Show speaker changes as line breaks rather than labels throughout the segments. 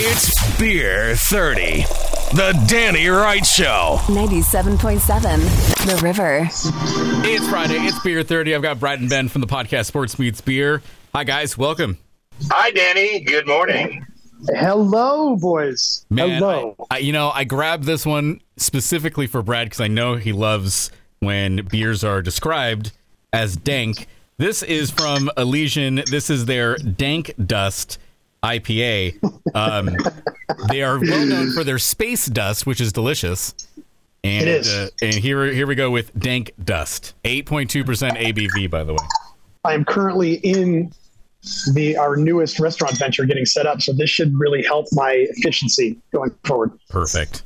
It's Beer 30, The Danny Wright Show.
97.7 The River.
It's Friday. It's Beer 30. I've got Brad and Ben from the podcast Sports Meets Beer. Hi, guys. Welcome.
Hi, Danny. Good morning.
Hello, boys.
Man,
Hello.
I, I- you know, I grabbed this one specifically for Brad because I know he loves when beers are described as dank. This is from Elysian. This is their Dank Dust IPA. Um, they are well known for their space dust, which is delicious. And,
It is.
Uh, and here, here we go with Dank Dust. 8.2% ABV, by the way.
I am currently in the our newest restaurant venture getting set up, so this should really help my efficiency going forward.
Perfect.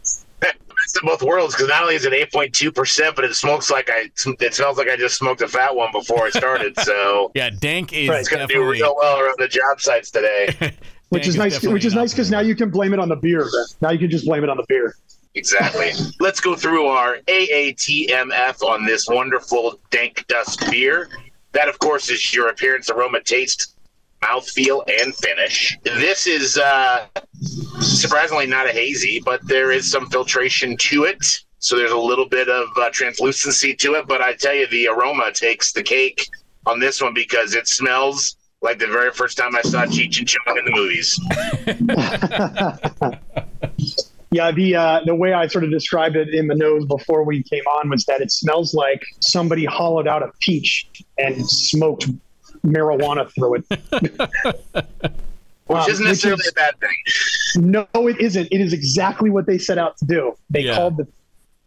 Best of both worlds, because not only is it 8.2%, but it smokes like I, it smells like I just smoked a fat one before I started. So
Yeah, dank is
Right.
it's going to do real well around the job sites today.
Which
dank
is nice. Which is nice because now you can blame it on the beer. Now you can just blame it on the beer.
exactly. Let's go through our AATMF on this wonderful dank dust beer. That, of course, is your appearance, aroma, taste, mouthfeel, and finish. This is uh, surprisingly not a hazy, but there is some filtration to it. So there's a little bit of uh, translucency to it. But I tell you, the aroma takes the cake on this one because it smells like the very first time I saw Cheech and Chong in the movies.
Yeah, the uh, the way I sort of described it in the nose before we came on was that it smells like somebody hollowed out a peach and smoked marijuana through it.
Which
Um,
isn't necessarily a bad thing.
No, it isn't. It is exactly what they set out to do. They
Yeah.
called the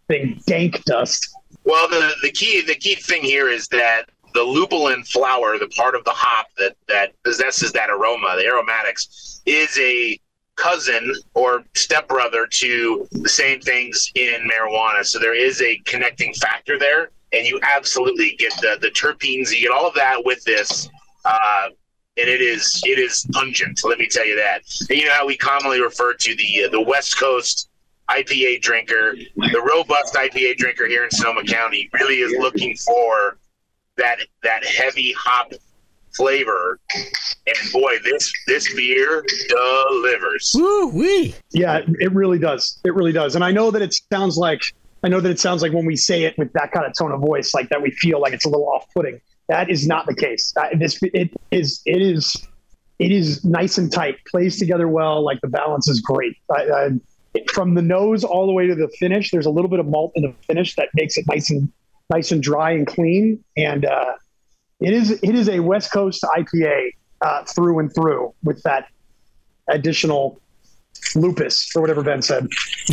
thing dank dust.
Well, the the key the key thing here is that the lupulin flower, the part of the hop that that possesses that aroma, the aromatics, is a cousin or stepbrother to the same things in marijuana. So there is a connecting factor there, and you absolutely get the the terpenes. You get all of that with this. Uh, and it is it is pungent. Let me tell you that. And you know how we commonly refer to the uh, the West Coast IPA drinker, the robust IPA drinker here in Sonoma County, really is looking for that that heavy hop flavor. And boy, this this beer delivers.
Woo wee.
Yeah, it really does. It really does. And I know that it sounds like I know that it sounds like when we say it with that kind of tone of voice, like that we feel like it's a little off-putting. That is not the case. Uh, this it is it is it is nice and tight, plays together well. Like the balance is great. From the nose all the way to the finish, there's a little bit of malt in the finish that makes it nice and nice and dry and clean. And uh, it is it is a West Coast IPA uh, through and through with that additional lupus or whatever Ben said.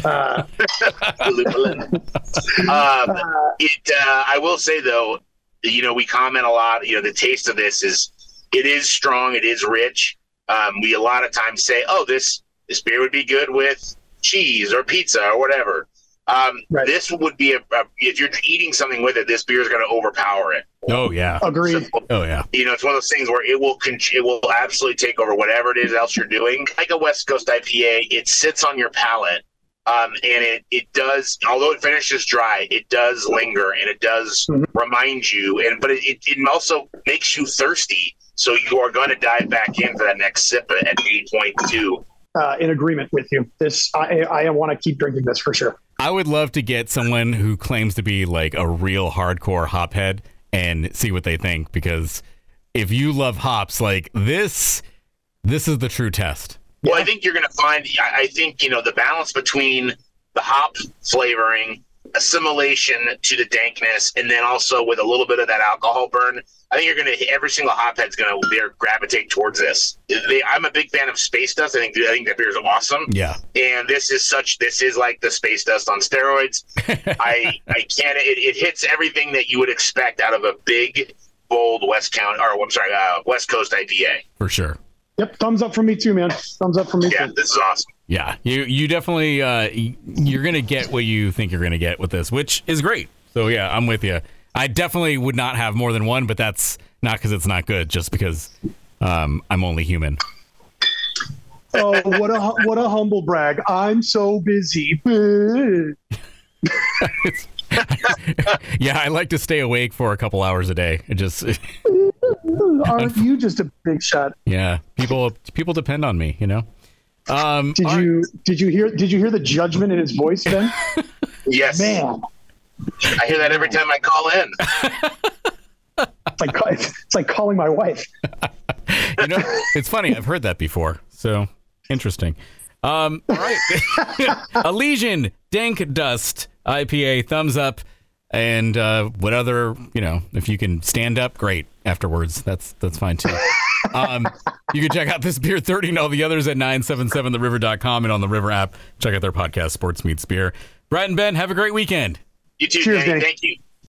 Uh,
um, it. Uh, I will say though, you know, we comment a lot. You know, the taste of this is it is strong. It is rich. Um, we a lot of times say, "Oh, this this beer would be good with cheese or pizza or whatever." Um,
Right.
This would be a, a if you're eating something with it, this beer is going to overpower it.
Oh yeah.
agreed.
Oh yeah.
You know, it's one of those things where it will con- it will absolutely take over whatever it is else you're doing. Like a West Coast IPA, it sits on your palate, um, and it it does. Although it finishes dry, it does linger and it does
Mhm.
remind you. And but it, it, it also makes you thirsty, so you are going to dive back in for that next sip at eight point two.
Uh, in agreement with you. This I, I want to keep drinking this for sure.
I would love to get someone who claims to be like a real hardcore hophead and see what they think because if you love hops like this this is the true test.
Well, I think you're going to find. I I think you know the balance between the hop flavoring, assimilation to the dankness, and then also with a little bit of that alcohol burn. I think you're going to every single hophead's going to there gravitate towards this. They, I'm a big fan of space dust. I think I think that beer is awesome,
Yeah.
and this is such. This is like the space dust on steroids. I I can't. It, it hits everything that you would expect out of a big, bold West County or I'm sorry, uh, West Coast IPA.
For sure.
Yep, thumbs up for me too, man. Thumbs up for me
Yeah,
too.
this is awesome.
Yeah. You you definitely uh you're going to get what you think you're going to get with this, which is great. So yeah, I'm with you. I definitely would not have more than one, but that's not cuz it's not good, just because um I'm only human.
Oh, what a what a humble brag! I'm so busy.
yeah, I like to stay awake for a couple hours a day. It just
Aren't you just a big shot?
yeah, people people depend on me, you know. Um,
Did
all right.
you did you hear did you hear the judgment in his voice, Ben?
Yes,
Man,
I hear that every time I call in.
it's like it's like calling my wife.
You know, it's funny. I've heard that before. So interesting. Um, all right. Elysian Dank Dust IPA, thumbs up. And uh, what other, you know, if you can stand up, great. Afterwards, that's that's fine too. Um, you can check out this beer 30 and all the others at 977theriver.com and on the River app. Check out their podcast, Sports Meets Beer. Brett and Ben, have a great weekend.
You too,
Cheers,
Danny.
Danny.
Thank you.